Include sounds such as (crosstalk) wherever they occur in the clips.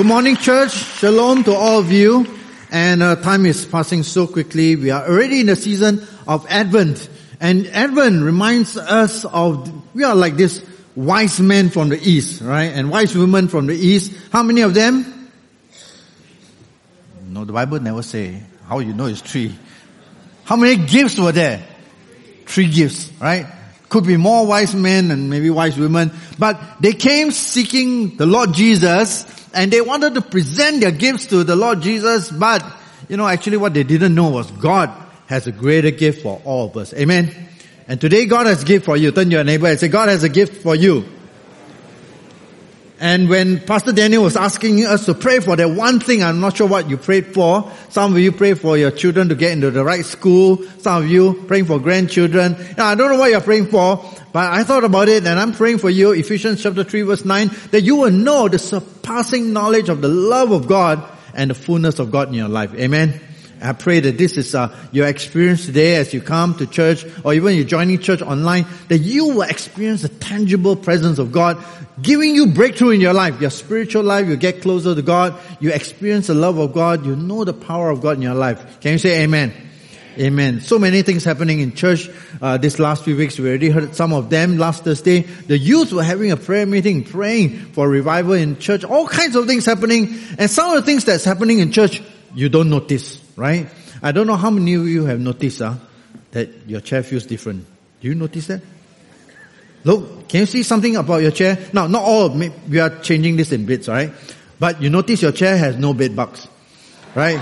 Good morning, church. Shalom to all of you. And uh, time is passing so quickly. We are already in the season of Advent. And Advent reminds us of, we are like this wise men from the east, right? And wise women from the east. How many of them? No, the Bible never say. How you know it's three. How many gifts were there? Three gifts, right? Could be more wise men and maybe wise women. But they came seeking the Lord Jesus and they wanted to present their gifts to the Lord Jesus, but you know, actually what they didn't know was God has a greater gift for all of us. Amen. And today God has a gift for you. Turn to your neighbor and say, God has a gift for you. And when Pastor Daniel was asking us to pray for that one thing, I'm not sure what you prayed for. Some of you pray for your children to get into the right school. Some of you praying for grandchildren. Now, I don't know what you're praying for, but I thought about it and I'm praying for you, Ephesians chapter 3 verse 9, that you will know the surpassing knowledge of the love of God and the fullness of God in your life. Amen. I pray that this is uh, your experience today as you come to church or even you're joining church online, that you will experience the tangible presence of God, giving you breakthrough in your life, your spiritual life, you get closer to God, you experience the love of God, you know the power of God in your life. Can you say amen? Amen. So many things happening in church uh, this last few weeks. We already heard some of them last Thursday. The youth were having a prayer meeting, praying for revival in church. All kinds of things happening. And some of the things that's happening in church, you don't notice right? I don't know how many of you have noticed uh, that your chair feels different. Do you notice that? Look, can you see something about your chair? Now, not all, we are changing this in bits, right? But you notice your chair has no bed bugs, right?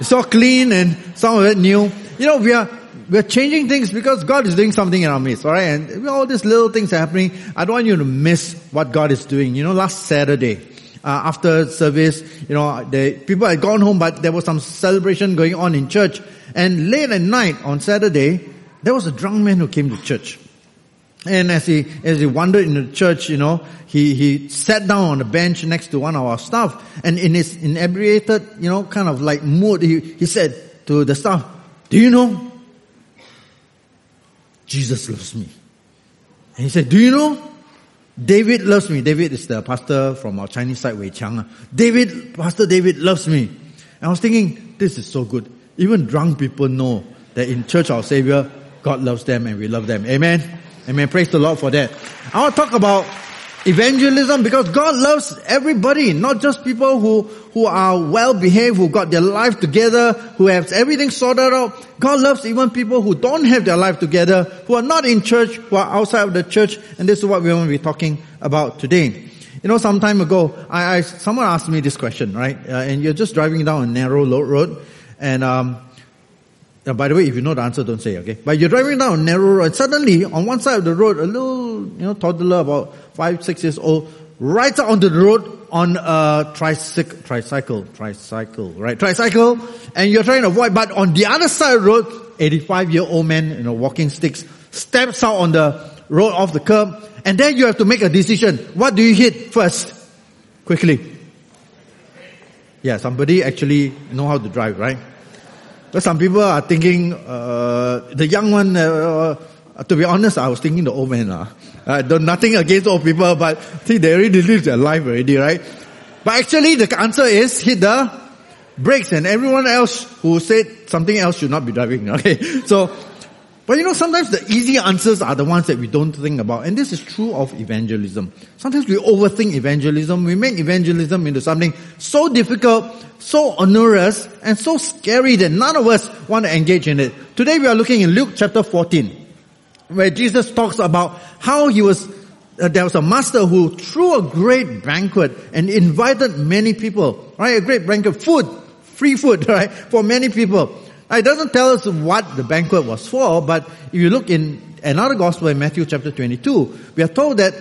It's all clean and some of it new. You know, we are, we are changing things because God is doing something in our midst, alright? And all these little things are happening. I don't want you to miss what God is doing. You know, last Saturday, uh, after service, you know, the people had gone home, but there was some celebration going on in church. And late at night on Saturday, there was a drunk man who came to church. And as he, as he wandered in the church, you know, he, he sat down on a bench next to one of our staff. And in his inebriated, you know, kind of like mood, he, he said to the staff, do you know? Jesus loves me. And he said, do you know? David loves me. David is the pastor from our Chinese side, Wei Chang. Ah. David, Pastor David loves me. And I was thinking, this is so good. Even drunk people know that in Church Our Savior, God loves them and we love them. Amen. Amen. Praise the Lord for that. I want to talk about evangelism because God loves everybody, not just people who, who are well behaved, who got their life together, who have everything sorted out. God loves even people who don't have their life together, who are not in church, who are outside of the church, and this is what we're going to be talking about today. You know, some time ago, I, I someone asked me this question, right? Uh, and you're just driving down a narrow road, and um, uh, by the way, if you know the answer, don't say, okay? But you're driving down a narrow road, suddenly, on one side of the road, a little, you know, toddler about five, six years old, rides out onto the road on a tricycle, tricycle, tricycle, right? Tricycle, and you're trying to avoid, but on the other side of the road, 85 year old man, you know, walking sticks, steps out on the road off the curb, and then you have to make a decision. What do you hit first? Quickly. Yeah, somebody actually know how to drive, right? But some people are thinking, uh, the young one, uh, to be honest, I was thinking the old man. Uh, uh, nothing against old people, but see, they already lived their life already, right? But actually the answer is hit the brakes and everyone else who said something else should not be driving, (laughs) okay? So, but you know, sometimes the easy answers are the ones that we don't think about. And this is true of evangelism. Sometimes we overthink evangelism. We make evangelism into something so difficult, so onerous, and so scary that none of us want to engage in it. Today we are looking in Luke chapter 14, where Jesus talks about how he was, uh, there was a master who threw a great banquet and invited many people, right? A great banquet, food, free food, (laughs) right? For many people. It doesn't tell us what the banquet was for, but if you look in another gospel in Matthew chapter 22, we are told that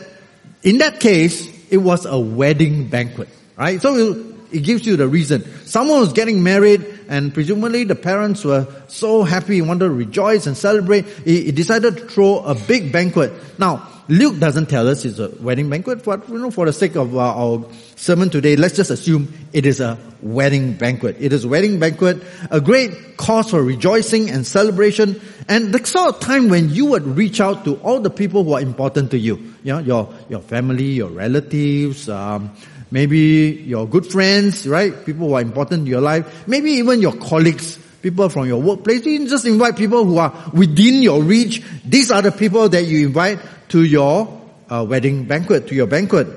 in that case, it was a wedding banquet, right? So it gives you the reason. Someone was getting married and presumably the parents were so happy, wanted to rejoice and celebrate. He, he decided to throw a big banquet. Now, Luke doesn't tell us it's a wedding banquet, but you know, for the sake of uh, our sermon today, let's just assume it is a wedding banquet. It is a wedding banquet, a great cause for rejoicing and celebration, and the sort of time when you would reach out to all the people who are important to you. You know, your, your family, your relatives, um, maybe your good friends, right? People who are important in your life, maybe even your colleagues, people from your workplace. You just invite people who are within your reach. These are the people that you invite to your uh, wedding banquet, to your banquet.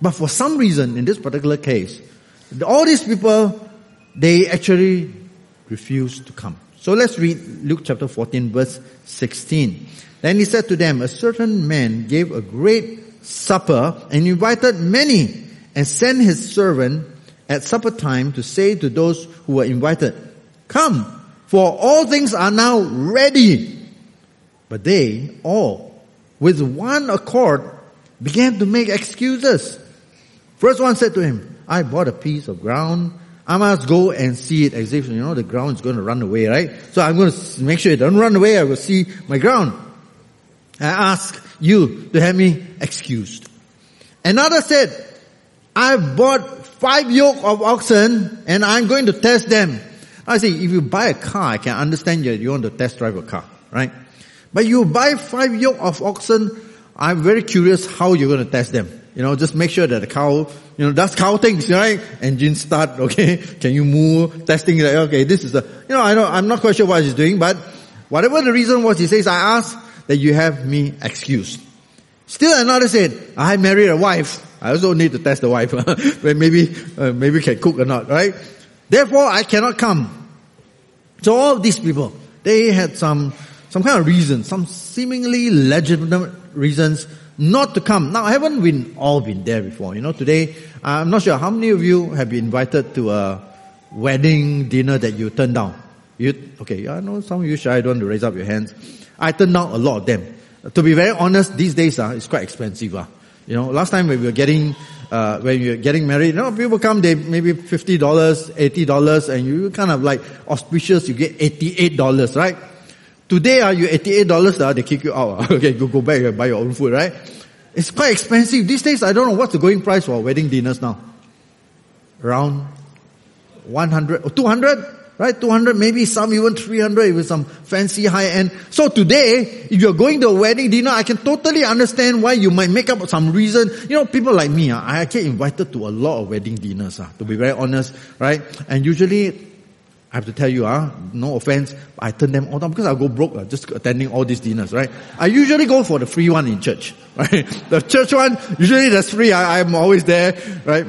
But for some reason, in this particular case, all these people, they actually refused to come. So let's read Luke chapter 14 verse 16. Then he said to them, a certain man gave a great supper and invited many and sent his servant at supper time to say to those who were invited, come, for all things are now ready. But they all, with one accord, began to make excuses. First one said to him, I bought a piece of ground. I must go and see it as if, you know, the ground is going to run away, right? So I'm going to make sure it doesn't run away. I will see my ground. I ask you to have me excused. Another said, I bought five yoke of oxen and I'm going to test them. I say, if you buy a car, I can understand you, you want to test drive a car, right? But you buy five yoke of oxen, I'm very curious how you're going to test them. You know, just make sure that the cow, you know, does cow things, right? Engine start, (laughs) okay? Can you move? Testing, like, okay, this is the, you know, I don't, I'm not quite sure what he's doing, but whatever the reason was, he says, I ask that you have me excused. Still another said, I married a wife. I also need to test the wife. (laughs) But maybe, uh, maybe can cook or not, right? Therefore, I cannot come. So all these people, they had some, some kind of reason, some seemingly legitimate reasons not to come. Now, I haven't we all been there before? You know, today, I'm not sure how many of you have been invited to a wedding dinner that you turned down. You, okay, I know some of you shy, don't want to raise up your hands. I turned down a lot of them. To be very honest, these days, uh, it's quite expensive. Uh. You know, last time when we were getting, uh, when we getting married, you know, people come, they maybe $50, $80, and you kind of like auspicious, you get $88, right? Today, uh, you $88, uh, they kick you out. Uh. (laughs) okay, go, go back and buy your own food, right? It's quite expensive. These days, I don't know what's the going price for wedding dinners now. Around 100 or 200? Right? 200, maybe some even 300 with some fancy high end. So today, if you're going to a wedding dinner, I can totally understand why you might make up some reason. You know, people like me, I get invited to a lot of wedding dinners, to be very honest, right? And usually, I have to tell you, uh, no offense, I turn them all down because I go broke uh, just attending all these dinners, right? I usually go for the free one in church, (laughs) right? The church one, usually that's free, I, I'm always there, right?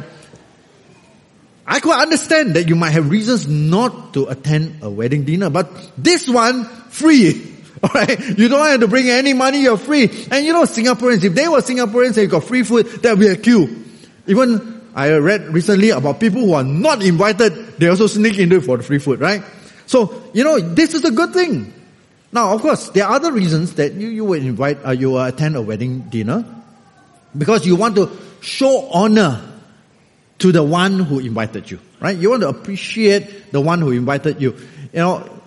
I could understand that you might have reasons not to attend a wedding dinner, but this one, free. (laughs) Alright? You don't have to bring any money, you're free. And you know Singaporeans, if they were Singaporeans and you got free food, there'll be a queue. Even I read recently about people who are not invited, they also sneak into it for the free food, right? So, you know, this is a good thing. Now, of course, there are other reasons that you, you would invite, uh, you will attend a wedding dinner. Because you want to show honor to the one who invited you, right? You want to appreciate the one who invited you. You know,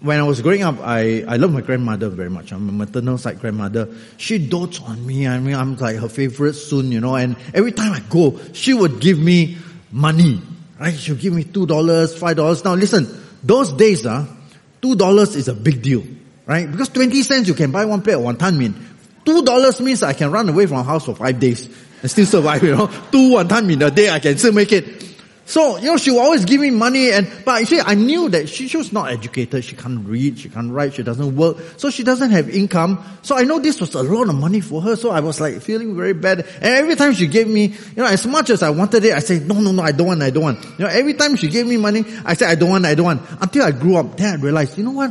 when I was growing up, I, I love my grandmother very much. I'm a maternal side grandmother. She dotes on me. I mean, I'm like her favorite son, you know, and every time I go, she would give me money, right? She'll give me $2, $5. Now listen, those days, uh, $2 is a big deal, right? Because 20 cents you can buy one plate of wonton mee. $2 means I can run away from house for five days and still survive, (laughs) you know. Two wonton mee a day, I can still make it. So, you know, she will always give me money and, but actually I knew that she, she was not educated. She can't read, she can't write, she doesn't work. So she doesn't have income. So I know this was a lot of money for her. So I was like feeling very bad. And every time she gave me, you know, as much as I wanted it, I said, no, no, no, I don't want, I don't want. You know, every time she gave me money, I said, I don't want, I don't want. Until I grew up, then I realized, you know what?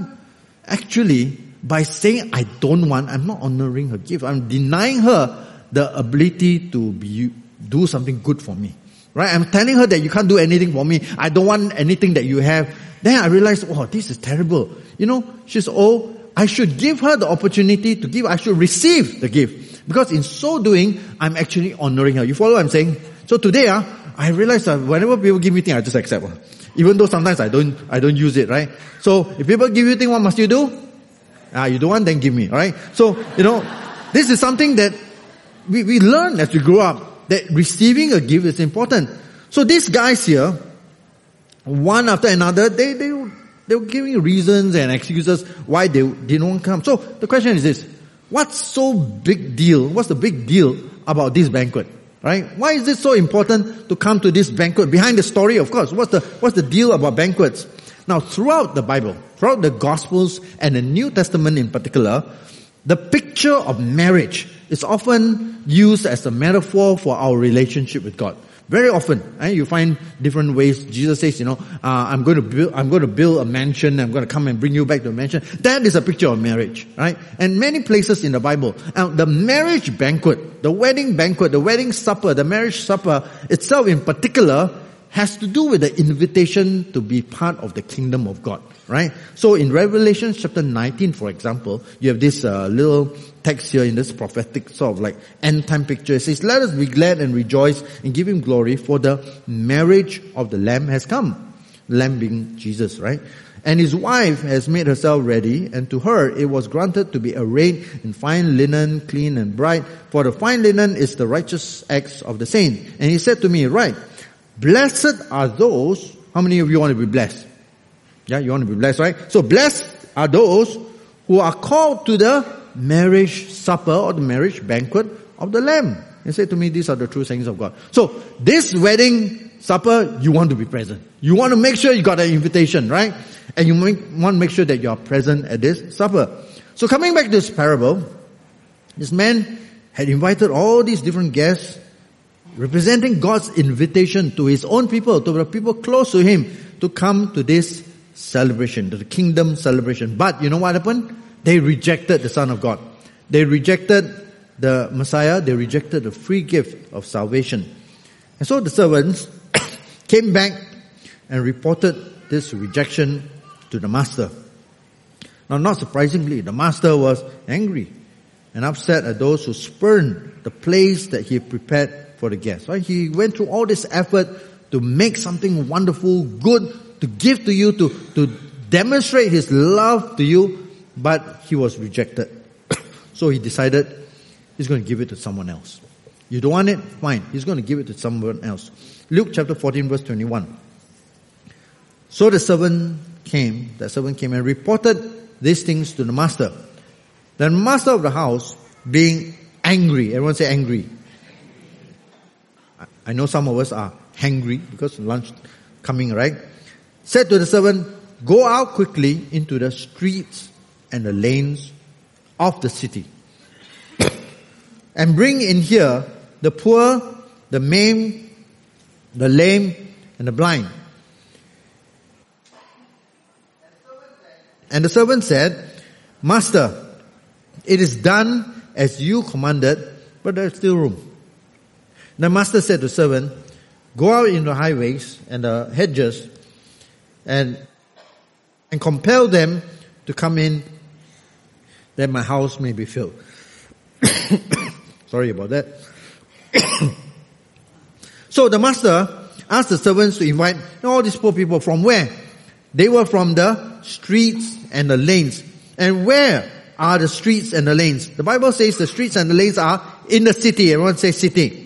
Actually, by saying I don't want, I'm not honoring her gift. I'm denying her the ability to be, do something good for me. Right? I'm telling her that you can't do anything for me. I don't want anything that you have. Then I realized, oh, this is terrible. You know, she's old. I should give her the opportunity to give. I should receive the gift. Because in so doing, I'm actually honoring her. You follow what I'm saying? So today, uh, I realized that whenever people give me things, I just accept. Uh, even though sometimes I don't, I don't use it, right? So if people give you things, what must you do? Ah, you don't want, then give me, alright? So, you know, this is something that we, we learn as we grow up that receiving a gift is important. So these guys here, one after another, they, they, they were giving reasons and excuses why they didn't want to come. So the question is this, what's so big deal, what's the big deal about this banquet? Right? Why is it so important to come to this banquet? Behind the story, of course, what's the, what's the deal about banquets? Now, throughout the Bible, throughout the Gospels and the New Testament in particular, the picture of marriage is often used as a metaphor for our relationship with God. Very often, eh, you find different ways. Jesus says, you know, uh, I'm going to build, I'm going to build a mansion. I'm going to come and bring you back to a mansion. That is a picture of marriage, right? And many places in the Bible, uh, the marriage banquet, the wedding banquet, the wedding supper, the marriage supper itself in particular has to do with the invitation to be part of the kingdom of God, right? So in Revelation chapter 19, for example, you have this uh, little text here in this prophetic sort of like end time picture. It says, let us be glad and rejoice and give him glory for the marriage of the lamb has come. Lamb being Jesus, right? And his wife has made herself ready, and to her it was granted to be arrayed in fine linen, clean and bright, for the fine linen is the righteous acts of the saint. And he said to me, right, Blessed are those, how many of you want to be blessed? Yeah, you want to be blessed, right? So blessed are those who are called to the marriage supper or the marriage banquet of the Lamb. He say to me, these are the true sayings of God. So this wedding supper, you want to be present. You want to make sure you got an invitation, right? And you make, want to make sure that you are present at this supper. So coming back to this parable, this man had invited all these different guests representing God's invitation to his own people, to the people close to him, to come to this celebration, the kingdom celebration. But you know what happened? They rejected the Son of God. They rejected the Messiah. They rejected the free gift of salvation. And so the servants (coughs) came back and reported this rejection to the master. Now, not surprisingly, the master was angry and upset at those who spurned the place that he prepared for the guests, right? He went through all this effort to make something wonderful, good, to give to you, to, to demonstrate his love to you, but he was rejected. (coughs) so he decided he's going to give it to someone else. You don't want it? Fine. He's going to give it to someone else. Luke chapter 14 verse 21. So the servant came, the servant came and reported these things to the master. The master of the house, being angry, everyone say angry, I know some of us are hungry because lunch coming, right? Said to the servant, go out quickly into the streets and the lanes of the city and bring in here the poor, the maimed, the lame, and the blind. And the servant said, Master, it is done as you commanded, but there's still room. The master said to the servant, go out in the highways and the hedges and, and compel them to come in that my house may be filled. (coughs) Sorry about that. (coughs) so the master asked the servants to invite all these poor people from where? They were from the streets and the lanes. And where are the streets and the lanes? The Bible says the streets and the lanes are in the city. Everyone say city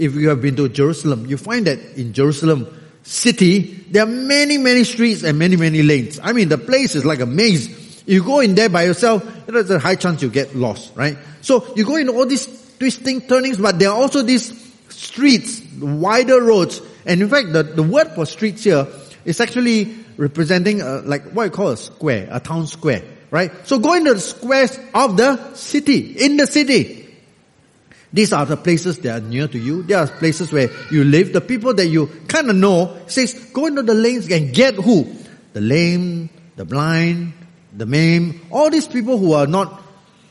if you have been to Jerusalem, you find that in Jerusalem city, there are many, many streets and many, many lanes. I mean, the place is like a maze. You go in there by yourself, there's a high chance you get lost, right? So you go in all these twisting turnings, but there are also these streets, wider roads. And in fact, the, the word for streets here is actually representing uh, like what you call a square, a town square, right? So go into the squares of the city, in the city. These are the places that are near to you. There are places where you live. The people that you kind of know says, go into the lanes and get who? The lame, the blind, the maimed, all these people who are not,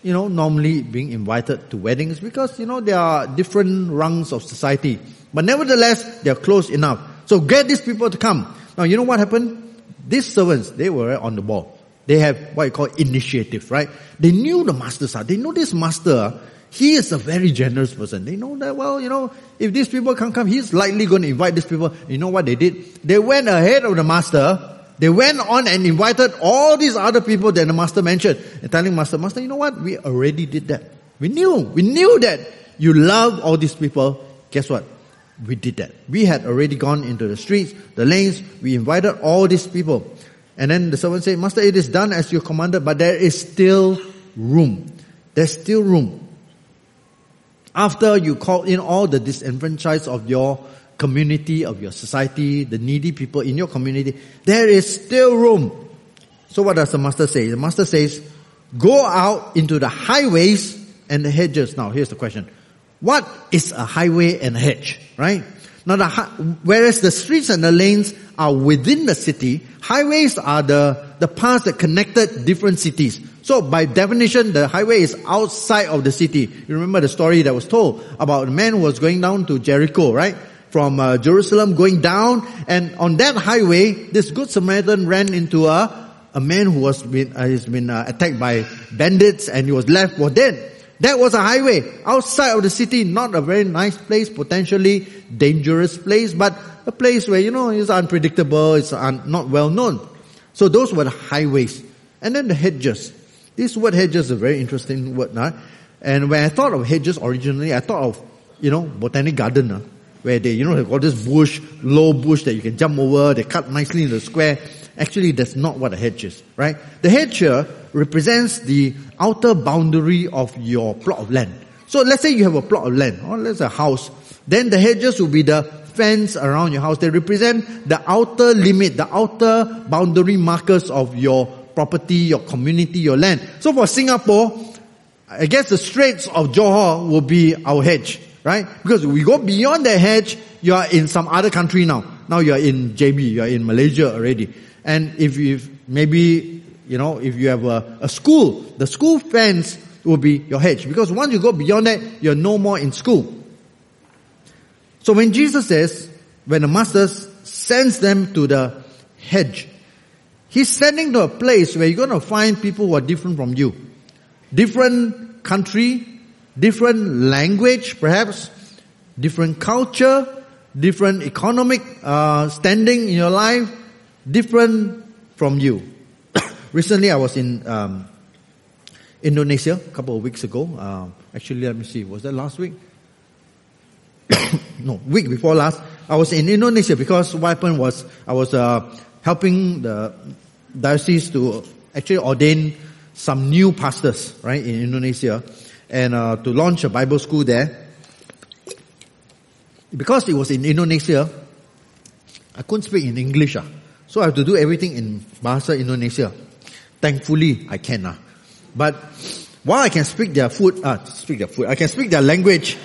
you know, normally being invited to weddings because, you know, there are different rungs of society. But nevertheless, they are close enough. So get these people to come. Now, you know what happened? These servants, they were on the ball. They have what you call initiative, right? They knew the master's heart. They know this master he is a very generous person. They know that, well, you know, if these people can't come, he's likely going to invite these people. You know what they did? They went ahead of the master. They went on and invited all these other people that the master mentioned. And telling master, master, you know what? We already did that. We knew. We knew that you love all these people. Guess what? We did that. We had already gone into the streets, the lanes. We invited all these people. And then the servant said, Master, it is done as you commanded, but there is still room. There's still room. After you call in all the disenfranchised of your community, of your society, the needy people in your community, there is still room. So what does the master say? The master says, go out into the highways and the hedges. Now here's the question. What is a highway and a hedge? Right? Now the, whereas the streets and the lanes are within the city, highways are the, the paths that connected different cities. So by definition, the highway is outside of the city. You remember the story that was told about a man who was going down to Jericho, right? From uh, Jerusalem going down and on that highway, this good Samaritan ran into a, a man who was been, uh, has been uh, attacked by bandits and he was left for dead. That was a highway outside of the city, not a very nice place, potentially dangerous place, but a place where, you know, it's unpredictable, it's un- not well known. So those were the highways. And then the hedges. This word hedges is a very interesting word, now. And when I thought of hedges originally, I thought of, you know, botanic garden, uh, where they, you know, have got this bush, low bush that you can jump over, they cut nicely in the square. Actually, that's not what a hedge is, right? The hedge here represents the outer boundary of your plot of land. So let's say you have a plot of land, or let's say a house. Then the hedges will be the fence around your house. They represent the outer limit, the outer boundary markers of your property, your community, your land. So for Singapore, I guess the Straits of Johor will be our hedge, right? Because we go beyond the hedge, you are in some other country now. Now you are in JB, you are in Malaysia already. And if you maybe, you know, if you have a, a school, the school fence will be your hedge. Because once you go beyond that, you're no more in school. So when Jesus says, when the master sends them to the hedge, he's sending to a place where you're going to find people who are different from you. Different country, different language perhaps, different culture, different economic uh, standing in your life, different from you. (coughs) Recently, I was in um, Indonesia a couple of weeks ago. Uh, actually, let me see. Was that last week? (coughs) no, week before last. I was in Indonesia because what happened was I was uh, helping the diocese to actually ordain some new pastors, right, in Indonesia, and uh, to launch a Bible school there. Because it was in Indonesia, I couldn't speak in English. Uh. So I have to do everything in Bahasa Indonesia. Thankfully, I can. Uh. But while I can speak their food, uh, speak their food, I can speak their language,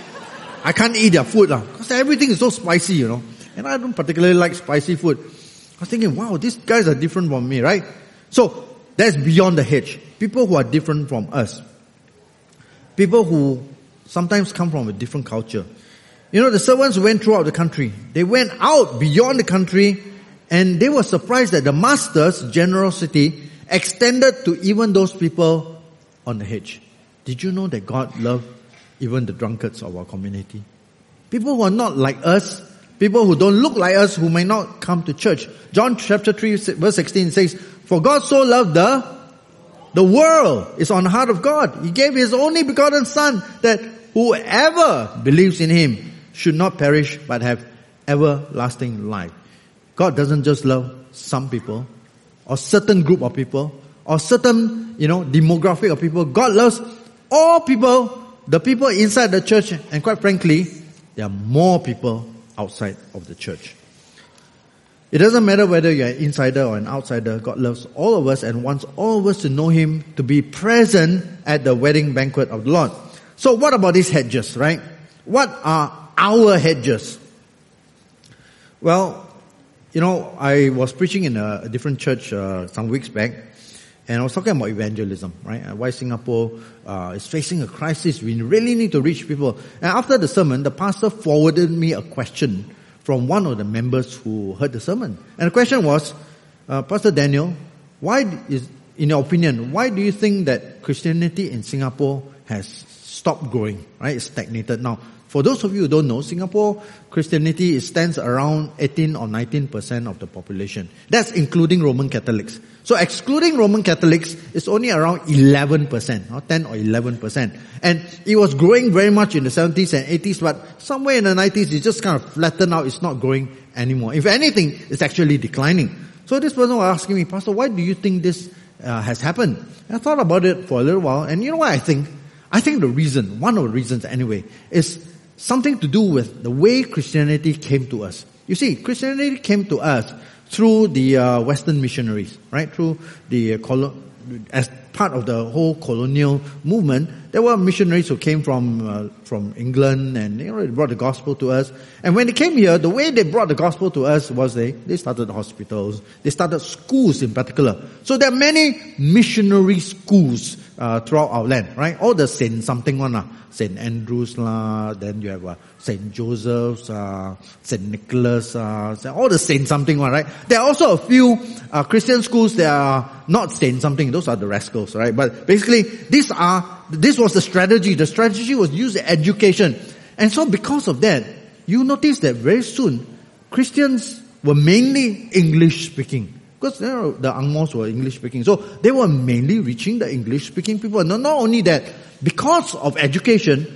I can't eat their food. Uh, because everything is so spicy, you know. And I don't particularly like spicy food. Was thinking, wow, these guys are different from me, right? So, that's beyond the hedge. People who are different from us. People who sometimes come from a different culture. You know, the servants went throughout the country. They went out beyond the country and they were surprised that the master's generosity extended to even those people on the hedge. Did you know that God loved even the drunkards of our community? People who are not like us, people who don't look like us, who may not come to church. John chapter 3 verse 16 says, For God so loved the, the world is on the heart of God. He gave His only begotten Son that whoever believes in Him should not perish but have everlasting life. God doesn't just love some people or certain group of people or certain, you know, demographic of people. God loves all people, the people inside the church, and quite frankly, there are more people outside of the church. It doesn't matter whether you're an insider or an outsider, God loves all of us and wants all of us to know Him, to be present at the wedding banquet of the Lord. So what about these hedges, right? What are our hedges? Well, you know, I was preaching in a, different church uh, some weeks back, and I was talking about evangelism, right? Why Singapore uh, is facing a crisis. We really need to reach people. And after the sermon, the pastor forwarded me a question from one of the members who heard the sermon. And the question was, uh, Pastor Daniel, why is, in your opinion, why do you think that Christianity in Singapore has stopped growing, right? It's stagnated. Now, for those of you who don't know, Singapore Christianity stands around 18 or 19% of the population. That's including Roman Catholics. So excluding Roman Catholics, it's only around 11%, or 10 or 11%. And it was growing very much in the 70s and 80s, but somewhere in the 90s, it just kind of flattened out. It's not growing anymore. If anything, it's actually declining. So this person was asking me, Pastor, why do you think this uh, has happened? And I thought about it for a little while, and you know what I think? I think the reason, one of the reasons anyway, is something to do with the way Christianity came to us. You see, Christianity came to us through the uh, Western missionaries, right? Through the uh, as part of the whole colonial movement, there were missionaries who came from uh, from England and they brought the gospel to us. And when they came here, the way they brought the gospel to us was they they started hospitals, they started schools in particular. So there are many missionary schools uh, throughout our land, right? All the Saint something one, uh, Saint Andrews lah, then you have uh, Saint Joseph's, uh, Saint Nicholas, uh, all the Saint something one, right? There are also a few uh, Christian schools that are not Saint something. Those are the rascals, right? But basically, these are this was the strategy. The strategy was use education. And so because of that, you notice that very soon, Christians were mainly English speaking. Because you know, the Angmos were English speaking. So they were mainly reaching the English speaking people. Not, not only that, because of education,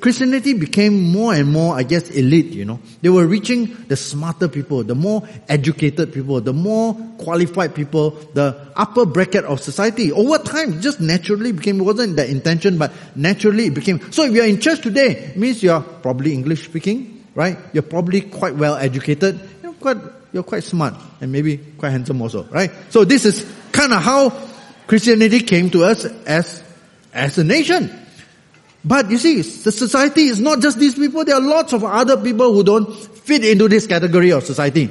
Christianity became more and more, I guess, elite, you know. They were reaching the smarter people, the more educated people, the more qualified people, the upper bracket of society. Over time, just naturally became, it wasn't the intention, but naturally it became. So if you're in church today, means you're probably English speaking, right? You're probably quite well educated, you're quite, you're quite smart, and maybe quite handsome also, right? So this is kind of how Christianity came to us as, as a nation. But you see, the society is not just these people. There are lots of other people who don't fit into this category of society.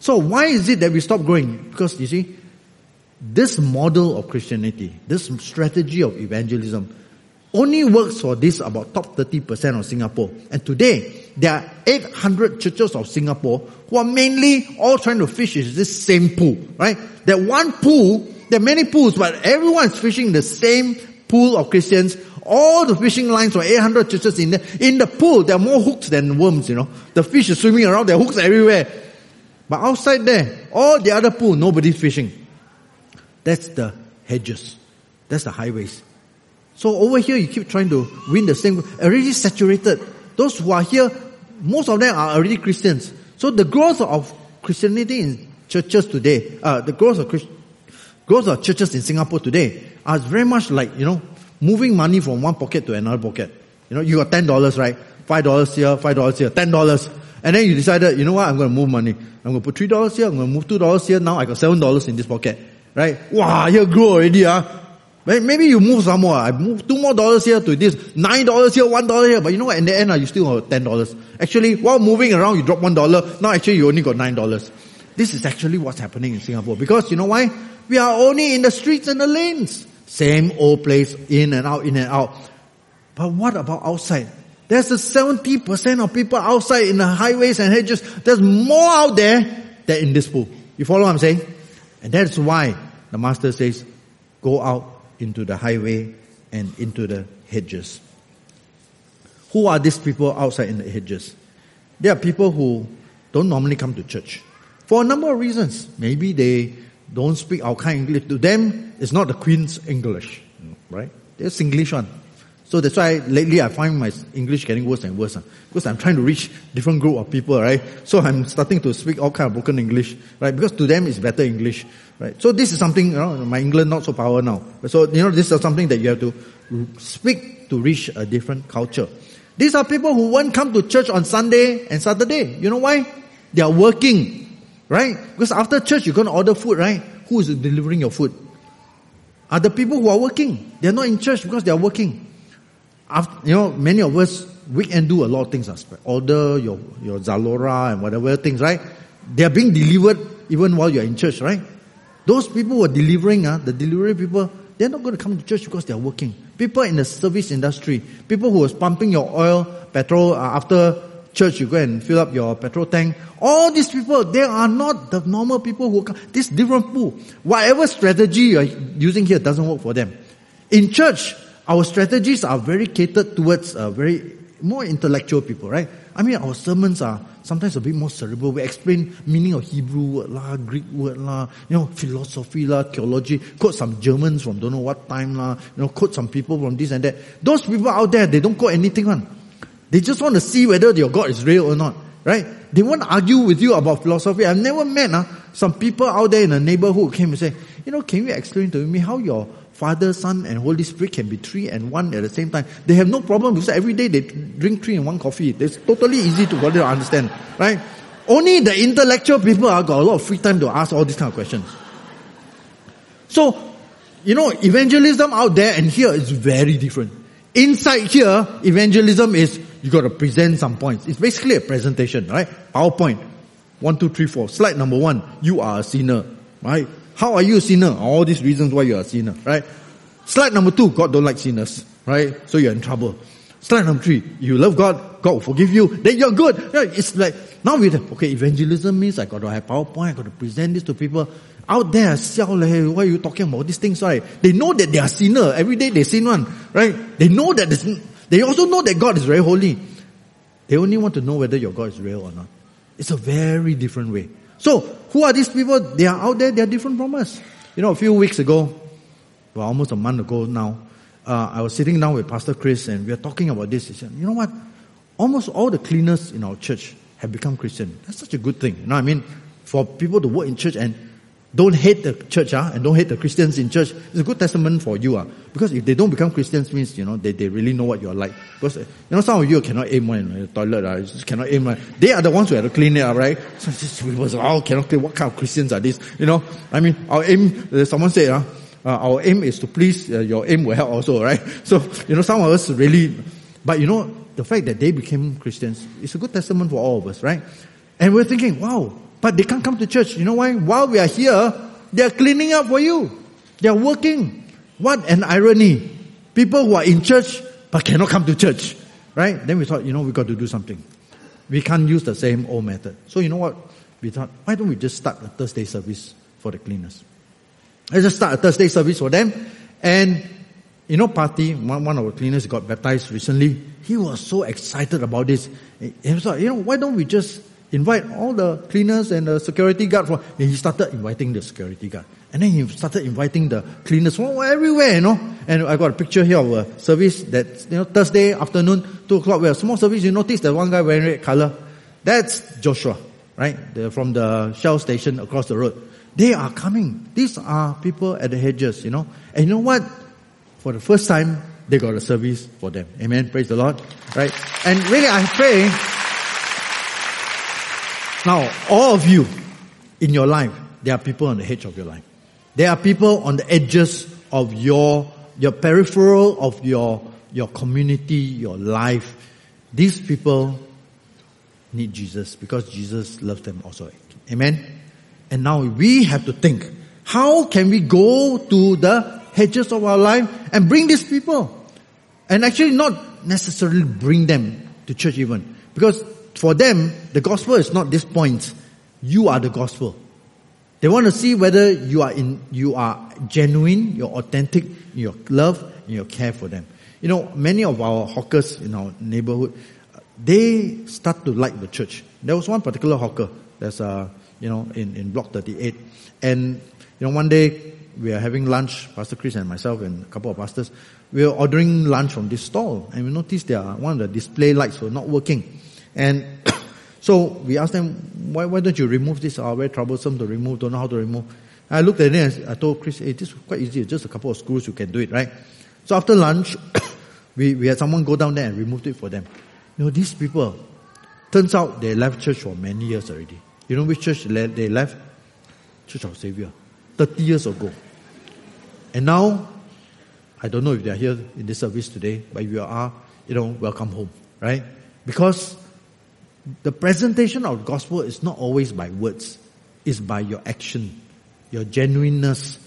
So why is it that we stop growing? Because you see, this model of Christianity, this strategy of evangelism, only works for this about top 30% of Singapore. And today, there are 800 churches of Singapore who are mainly all trying to fish in this same pool, right? That one pool, there are many pools, but everyone is fishing the same pool of Christians all the fishing lines for 800 churches in there. In the pool, there are more hooks than worms, you know. The fish is swimming around, there are hooks everywhere. But outside there, all the other pool, nobody's fishing. That's the hedges. That's the highways. So over here, you keep trying to win the same, already saturated. Those who are here, most of them are already Christians. So the growth of Christianity in churches today, uh, the growth of Christ, growth of churches in Singapore today are very much like, you know, moving money from one pocket to another pocket. You know, you got ten dollars, right? Five dollars here, five dollars here, ten dollars. And then you decided, you know what, I'm going to move money. I'm going to put three dollars here, I'm going to move two dollars here. Now I got seven dollars in this pocket. Right? Wow, here grow already, ah. Maybe you move some more. I move two more dollars here to this, nine dollars here, one dollar here. But you know what? In the end, ah, you still have ten dollars. Actually, while moving around, you drop one dollar. Now actually, you only got nine dollars. This is actually what's happening in Singapore because you know why? We are only in the streets and the lanes. Same old place, in and out, in and out. But what about outside? There's a 70% of people outside in the highways and hedges. There's more out there than in this pool. You follow what I'm saying? And that's why the master says, go out into the highway and into the hedges. Who are these people outside in the hedges? They are people who don't normally come to church. For a number of reasons. Maybe they don't speak our kind English. To them, it's not the Queen's English, right? It's English one. So that's why lately I find my English getting worse and worse. Ah. Because I'm trying to reach different group of people, right? So I'm starting to speak all kind of broken English, right? Because to them it's better English, right? So this is something, you know, my England not so power now. So, you know, this is something that you have to speak to reach a different culture. These are people who won't come to church on Sunday and Saturday. You know why? They are working. Right? Because after church, you're going to order food, right? Who is delivering your food? Are the people who are working. They're not in church because they're working. After, you know, many of us weekend do a lot of things. Order your, your Zalora and whatever things, right? They are being delivered even while you're in church, right? Those people who are delivering, uh, the delivery people, they're not going to come to church because they're working. People in the service industry, people who are pumping your oil, petrol uh, after church, you go and fill up your petrol tank. All these people, they are not the normal people who come. This different pool. Whatever strategy you're using here doesn't work for them. In church, our strategies are very catered towards uh, very more intellectual people, right? I mean, our sermons are sometimes a bit more cerebral. We explain meaning of Hebrew word lah, Greek word lah, you know, philosophy lah, theology. Quote some Germans from don't know what time lah, you know, quote some people from this and that. Those people out there, they don't quote anything one. They just want to see whether your God is real or not. Right? They won't argue with you about philosophy. I've never met uh, some people out there in the neighborhood came and say, you know, can you explain to me how your Father, Son, and Holy Spirit can be three and one at the same time. They have no problem because every day they drink three and one coffee. It's totally easy to, to understand, right? Only the intellectual people are got a lot of free time to ask all these kind of questions. So, you know, evangelism out there and here is very different. Inside here, evangelism is you got to present some points. It's basically a presentation, right? PowerPoint. One, two, three, four. Slide number one. You are a sinner, right? How are you a sinner? All these reasons why you are a sinner, right? Slide number two. God don't like sinners, right? So you're in trouble. Slide number three. You love God. God will forgive you. Then you're good. It's like, now we okay, evangelism means I got to have PowerPoint. I got to present this to people. Out there, leh, why are you talking about these things, right? They know that they are sinner. Every day they sin one, right? They know that they also know that God is very holy. They only want to know whether your God is real or not. It's a very different way. So, who are these people? They are out there, they are different from us. You know, a few weeks ago, well, almost a month ago now, uh, I was sitting down with Pastor Chris and we were talking about this. He said, you know what? Almost all the cleaners in our church have become Christian. That's such a good thing. You know I mean? For people to work in church and don't hate the church, ah, and don't hate the Christians in church. It's a good testament for you, ah. Because if they don't become Christians means, you know, they, they really know what you're like. Because, you know, some of you cannot aim one in the toilet, ah. Just cannot aim one. They are the ones who have to clean it, ah, right? So just, people say, oh, cannot clean. What kind of Christians are these? You know, I mean, our aim, uh, someone said, ah, uh, our aim is to please, uh, your aim will help also, right? (laughs) So, you know, some of us really, but you know, the fact that they became Christians is a good testament for all of us, right? And we're thinking, wow, but they can't come to church. You know why? While we are here, they are cleaning up for you. They are working. What an irony. People who are in church but cannot come to church. Right? Then we thought, you know, we got to do something. We can't use the same old method. So you know what? We thought, why don't we just start a Thursday service for the cleaners? Let's just start a Thursday service for them. And, you know, party, one, one of our cleaners got baptized recently. He was so excited about this. He like, you know, why don't we just invite all the cleaners and the security guard for, and he started inviting the security guard. And then he started inviting the cleaners from everywhere, you know. And I got a picture here of a service that, you know, Thursday afternoon, two o'clock, we have small service. You notice that one guy wearing red color? That's Joshua, right? They're from the Shell station across the road. They are coming. These are people at the hedges, you know. And you know what? For the first time, they got a service for them. Amen. Praise the Lord. Right? And really, I pray now, all of you in your life, there are people on the edge of your life. There are people on the edges of your, your peripheral of your, your community, your life. These people need Jesus because Jesus loves them also. Amen. And now we have to think, how can we go to the hedges of our life and bring these people? And actually not necessarily bring them to church even. Because for them, the gospel is not this point. You are the gospel. They want to see whether you are in, you are genuine, you're authentic in your love, in your care for them. You know, many of our hawkers in our neighborhood, they start to like the church. There was one particular hawker that's, uh, you know, in, in block 38. And, you know, one day we are having lunch, Pastor Chris and myself and a couple of pastors, we were ordering lunch from this stall and we noticed there one of the display lights were not working. And (coughs) so we asked them, why, why don't you remove this? Oh, very troublesome to remove, don't know how to remove. I looked at it and I told Chris, hey, this is quite easy, just a couple of screws, you can do it, right? So after lunch, (coughs) we, we had someone go down there and removed it for them. You know, these people, turns out they left church for many years already. You know which church they left? Church of Savior. 30 years ago. And now, I don't know if they are here in this service today, but if you are, you know, welcome home, right? Because the presentation of gospel is not always by words, it's by your action, your genuineness.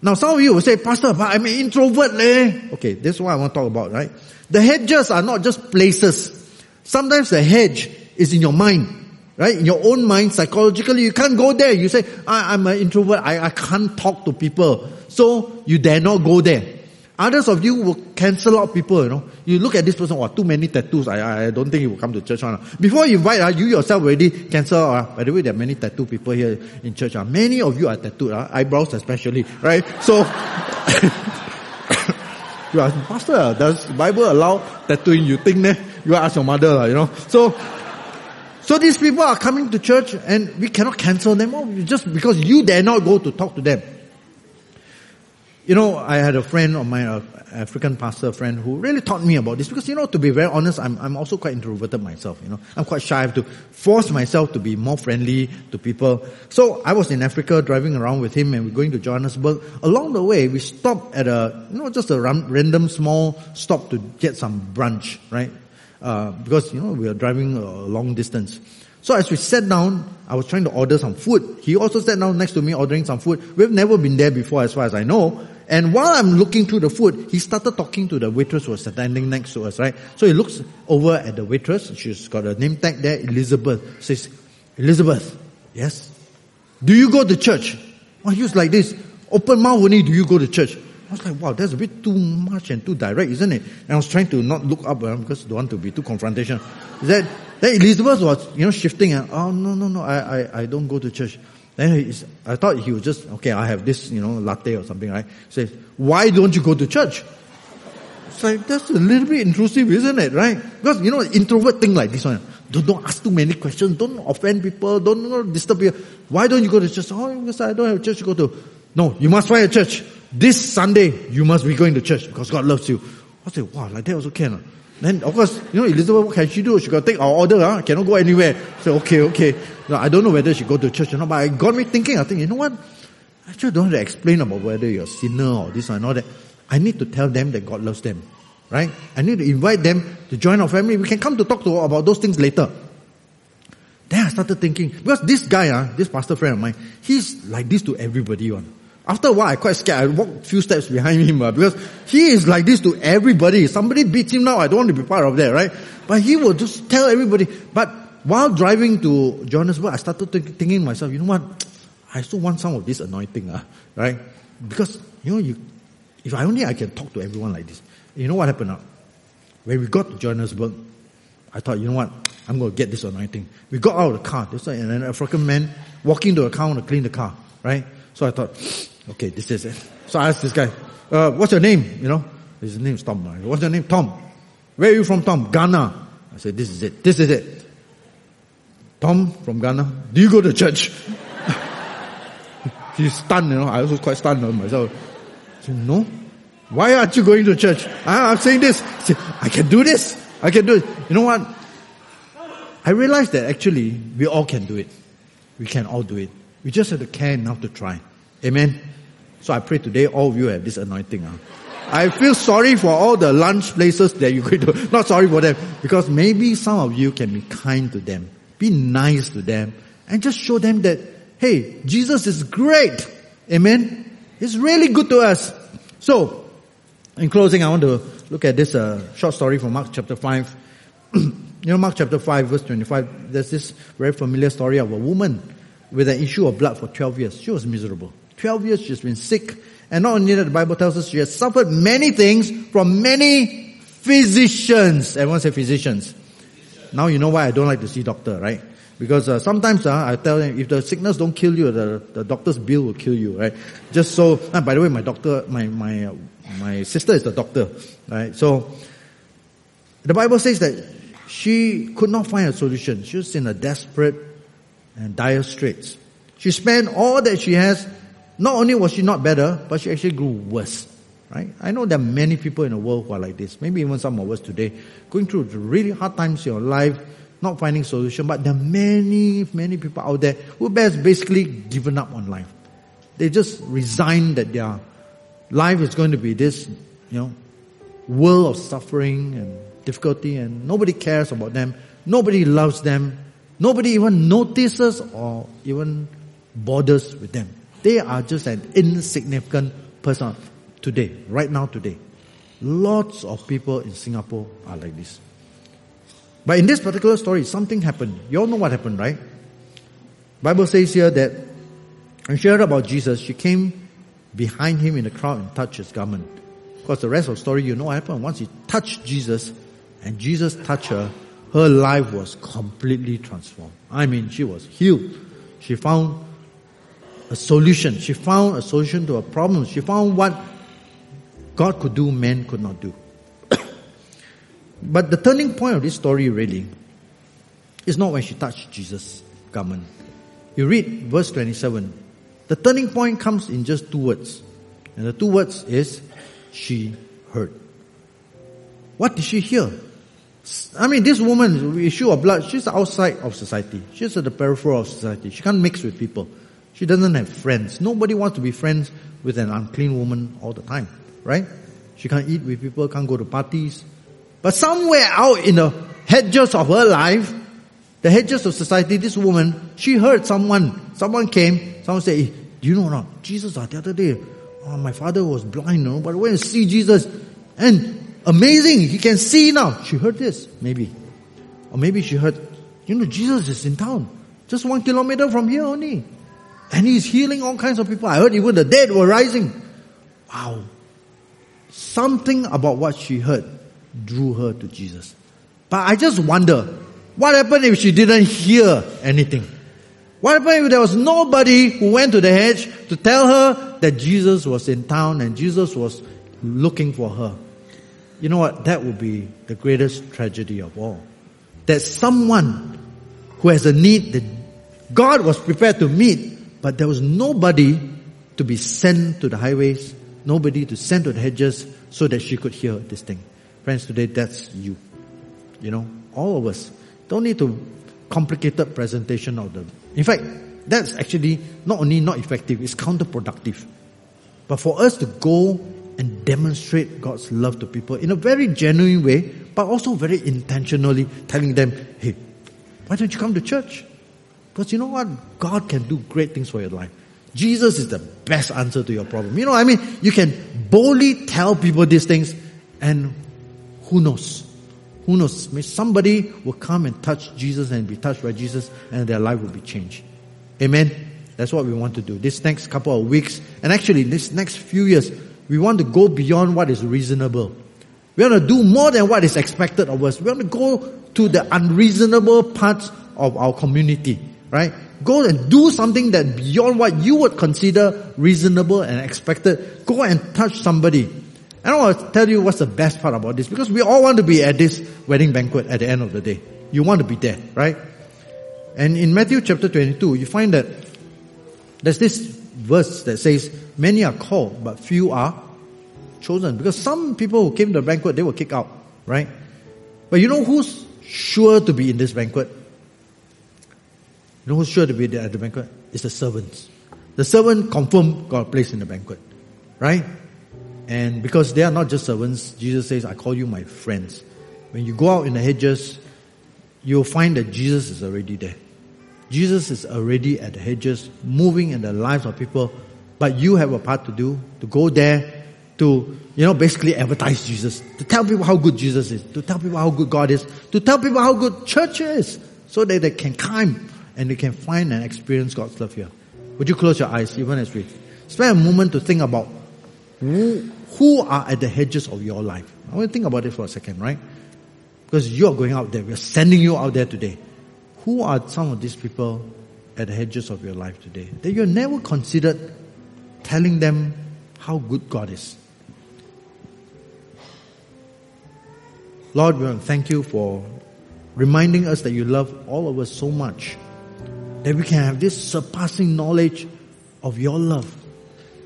Now some of you will say, Pastor, but I'm an introvert leh. Okay, this is what I want to talk about, right? The hedges are not just places. Sometimes the hedge is in your mind, right? In your own mind, psychologically, you can't go there. You say, I, am an introvert, I, I can't talk to people. So you dare not go there. Others of you will cancel out people, you know. You look at this person, oh, too many tattoos. I, I don't think he will come to church. One. Before you invite, uh, you yourself already cancel. Uh, by the way, there are many tattoo people here in church. Uh. Many of you are tattooed, uh, eyebrows especially, right? So, (coughs) you ask, Pastor, does Bible allow tattooing? You think, ne? You ask your mother, you know. So, so these people are coming to church and we cannot cancel them out just because you dare not go to talk to them. You know, I had a friend of my African pastor friend who really taught me about this because, you know, to be very honest, I'm, I'm also quite introverted myself, you know. I'm quite shy. I have to force myself to be more friendly to people. So I was in Africa driving around with him and we're going to Johannesburg. Along the way, we stopped at a, you know, just a random small stop to get some brunch, right? Uh, because, you know, we are driving a long distance. So as we sat down, I was trying to order some food. He also sat down next to me ordering some food. We've never been there before as far as I know. And while I'm looking through the food, he started talking to the waitress who was standing next to us, right? So he looks over at the waitress. She's got a name tag there, Elizabeth. Says, Elizabeth, yes? Do you go to church? Well, he was like this. Open mouth do you go to church? I was like, wow, that's a bit too much and too direct, isn't it? And I was trying to not look up uh, because I don't want to be too confrontational. That, then Elizabeth was, you know, shifting. Uh, oh, no, no, no, I, I, I don't go to church. Then he is I thought he was just, okay, I have this, you know, latte or something, right? Says, why don't you go to church? It's like, that's a little bit intrusive, isn't it, right? Because, you know, introvert thing like this one. Don't, don't ask too many questions. Don't offend people. Don't, disturb people. Why don't you go to church? Oh, because I don't have church to go to. No, you must find a church. This Sunday, you must be going to church because God loves you. I say, wow, like that was also can. Then, of course, you know, Elizabeth, what can she do? She got to take our order, huh? cannot go anywhere. So, okay, okay. No, I don't know whether she go to church or not, but it got me thinking, I think, you know what? I actually don't have to explain about whether you're a sinner or this or all that. I need to tell them that God loves them. Right? I need to invite them to join our family. We can come to talk to about those things later. Then I started thinking, because this guy, uh, this pastor friend of mine, he's like this to everybody. One. After a while, I quite scared. I walked a few steps behind him uh, because he is like this to everybody. Somebody beats him now, I don't want to be part of that, right? But he will just tell everybody. But while driving to Johannesburg, I started thinking myself, you know what? I still want some of this anointing, uh, right? Because, you know, you, if I only I can talk to everyone like this. You know what happened now? Uh? When we got to Johannesburg, I thought, you know what? I'm going to get this anointing. We got out of the car. There's an African man walking to the car to clean the car, right? So I thought, Okay, this is it. So I asked this guy, uh, what's your name? You know, his name is Tom. What's your name? Tom. Where are you from, Tom? Ghana. I said, this is it. This is it. Tom from Ghana. Do you go to church? (laughs) He's stunned, you know. I was quite stunned myself. I said, no. Why aren't you going to church? I, I'm saying this. I, said, I can do this. I can do it. You know what? I realized that actually we all can do it. We can all do it. We just have to care enough to try. Amen. So I pray today all of you have this anointing. Huh? I feel sorry for all the lunch places that you're going to, (laughs) not sorry for them, because maybe some of you can be kind to them, be nice to them, and just show them that, hey, Jesus is great. Amen. He's really good to us. So, in closing, I want to look at this uh, short story from Mark chapter 5. (clears throat) you know, Mark chapter 5 verse 25, there's this very familiar story of a woman with an issue of blood for 12 years. She was miserable. 12 years she's been sick. And not only that, the Bible tells us she has suffered many things from many physicians. Everyone say physicians. Now you know why I don't like to see doctor, right? Because uh, sometimes uh, I tell them if the sickness don't kill you, the, the doctor's bill will kill you, right? Just so. Uh, by the way, my doctor, my my my sister is the doctor, right? So the Bible says that she could not find a solution. She was in a desperate and dire straits. She spent all that she has not only was she not better, but she actually grew worse. Right? I know there are many people in the world who are like this. Maybe even some of us today going through really hard times in your life, not finding solution. But there are many, many people out there who has basically given up on life. They just resign that their life is going to be this, you know, world of suffering and difficulty, and nobody cares about them. Nobody loves them. Nobody even notices or even bothers with them. They are just an insignificant person today, right now today. Lots of people in Singapore are like this. But in this particular story, something happened. You all know what happened, right? Bible says here that when she heard about Jesus, she came behind him in the crowd and touched his garment. Because the rest of the story, you know what happened. Once he touched Jesus and Jesus touched her, her life was completely transformed. I mean, she was healed. She found a solution. She found a solution to a problem. She found what God could do, man could not do. (coughs) but the turning point of this story really is not when she touched Jesus' garment. You read verse 27. The turning point comes in just two words. And the two words is, she heard. What did she hear? I mean, this woman, issue of blood, she's outside of society. She's at the peripheral of society. She can't mix with people. She doesn't have friends. Nobody wants to be friends with an unclean woman all the time, right? She can't eat with people, can't go to parties. But somewhere out in the hedges of her life, the hedges of society, this woman, she heard someone, someone came, someone said, hey, do you know not? Jesus, the other day, oh, my father was blind, no? but when I see Jesus, and amazing, he can see now. She heard this, maybe. Or maybe she heard, you know, Jesus is in town. Just one kilometer from here only. And he's healing all kinds of people. I heard even the dead were rising. Wow. Something about what she heard drew her to Jesus. But I just wonder, what happened if she didn't hear anything? What happened if there was nobody who went to the hedge to tell her that Jesus was in town and Jesus was looking for her? You know what? That would be the greatest tragedy of all. That someone who has a need that God was prepared to meet, but there was nobody to be sent to the highways, nobody to send to the hedges so that she could hear this thing. Friends, today that's you. You know, all of us don't need to complicated presentation of them. In fact, that's actually not only not effective, it's counterproductive. But for us to go and demonstrate God's love to people in a very genuine way, but also very intentionally telling them, hey, why don't you come to church? Because you know what? God can do great things for your life. Jesus is the best answer to your problem. You know, I mean, you can boldly tell people these things and who knows? Who knows? Maybe somebody will come and touch Jesus and be touched by Jesus and their life will be changed. Amen. That's what we want to do. This next couple of weeks, and actually this next few years, we want to go beyond what is reasonable. We want to do more than what is expected of us. We want to go to the unreasonable parts of our community, right? Go and do something that beyond what you would consider reasonable and expected. Go and touch somebody. And I want to tell you what's the best part about this because we all want to be at this wedding banquet at the end of the day. You want to be there, right? And in Matthew chapter 22, you find that there's this verse that says, many are called, but few are chosen. Because some people who came to the banquet, they were kicked out, right? But you know who's sure to be in this banquet? You know who's sure to be there at the banquet? It's the servants. The servant confirmed got a place in the banquet, right? And because they are not just servants, Jesus says, I call you my friends. When you go out in the hedges, you'll find that Jesus is already there. Jesus is already at the hedges, moving in the lives of people, but you have a part to do, to go there, to, you know, basically advertise Jesus, to tell people how good Jesus is, to tell people how good God is, to tell people how good church is, so that they can come and you can find and experience God's love here. Would you close your eyes even as we spend a moment to think about who, who are at the hedges of your life? I want to think about it for a second, right? Because you're going out there. We're sending you out there today. Who are some of these people at the hedges of your life today that you never considered telling them how good God is? Lord, we want to thank you for reminding us that you love all of us so much that we can have this surpassing knowledge of your love.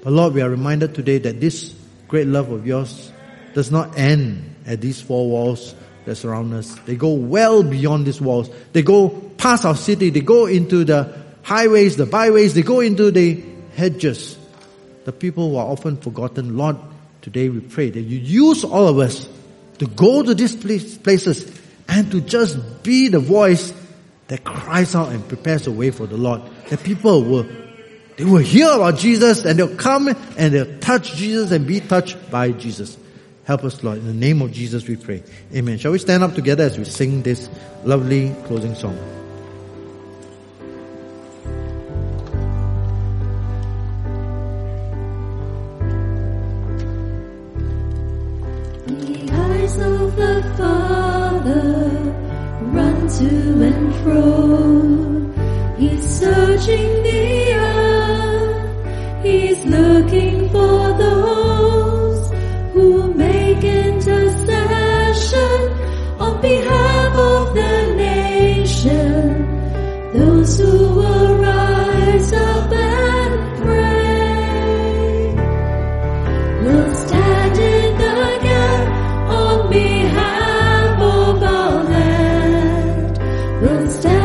But Lord, we are reminded today that this great love of yours does not end at these four walls that surround us. They go well beyond these walls. They go past our city. They go into the highways, the byways. They go into the hedges. The people who are often forgotten. Lord, today we pray that you use all of us to go to these places and to just be the voice that cries out and prepares the way for the Lord. That people will they will hear about Jesus and they'll come and they'll touch Jesus and be touched by Jesus. Help us, Lord. In the name of Jesus we pray. Amen. Shall we stand up together as we sing this lovely closing song?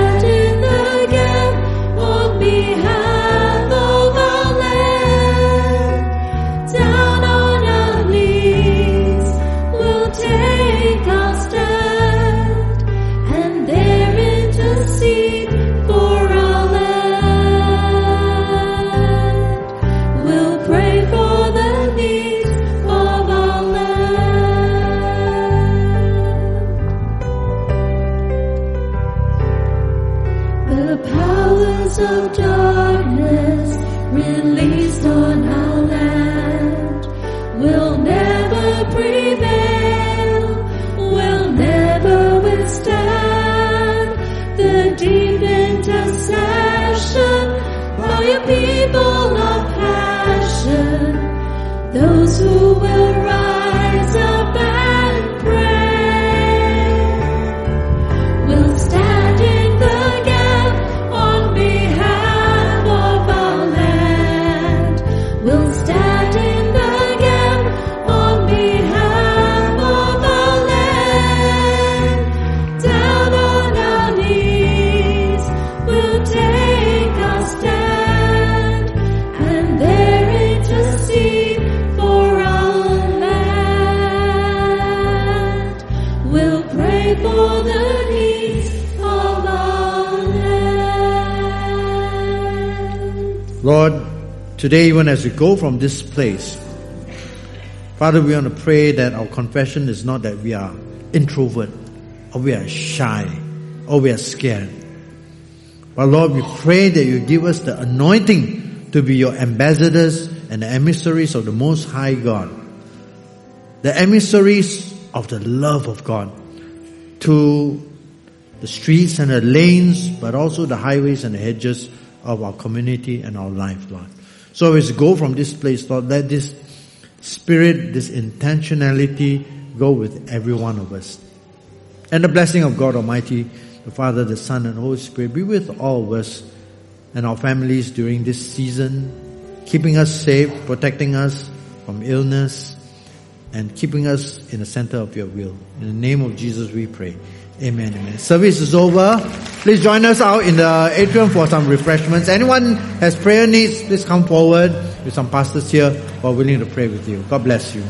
Under Lord, today even as we go from this place, Father, we want to pray that our confession is not that we are introvert or we are shy or we are scared. But Lord, we pray that you give us the anointing to be your ambassadors and the emissaries of the Most High God. The emissaries of the love of God to the streets and the lanes, but also the highways and the hedges of our community and our life, Lord. So we go from this place, Lord, let this spirit, this intentionality go with every one of us. And the blessing of God Almighty, the Father, the Son, and Holy Spirit be with all of us and our families during this season, keeping us safe, protecting us from illness, and keeping us in the center of your will. In the name of Jesus we pray. Amen, amen. Service is over. Please join us out in the atrium for some refreshments. Anyone has prayer needs, please come forward with some pastors here who are willing to pray with you. God bless you.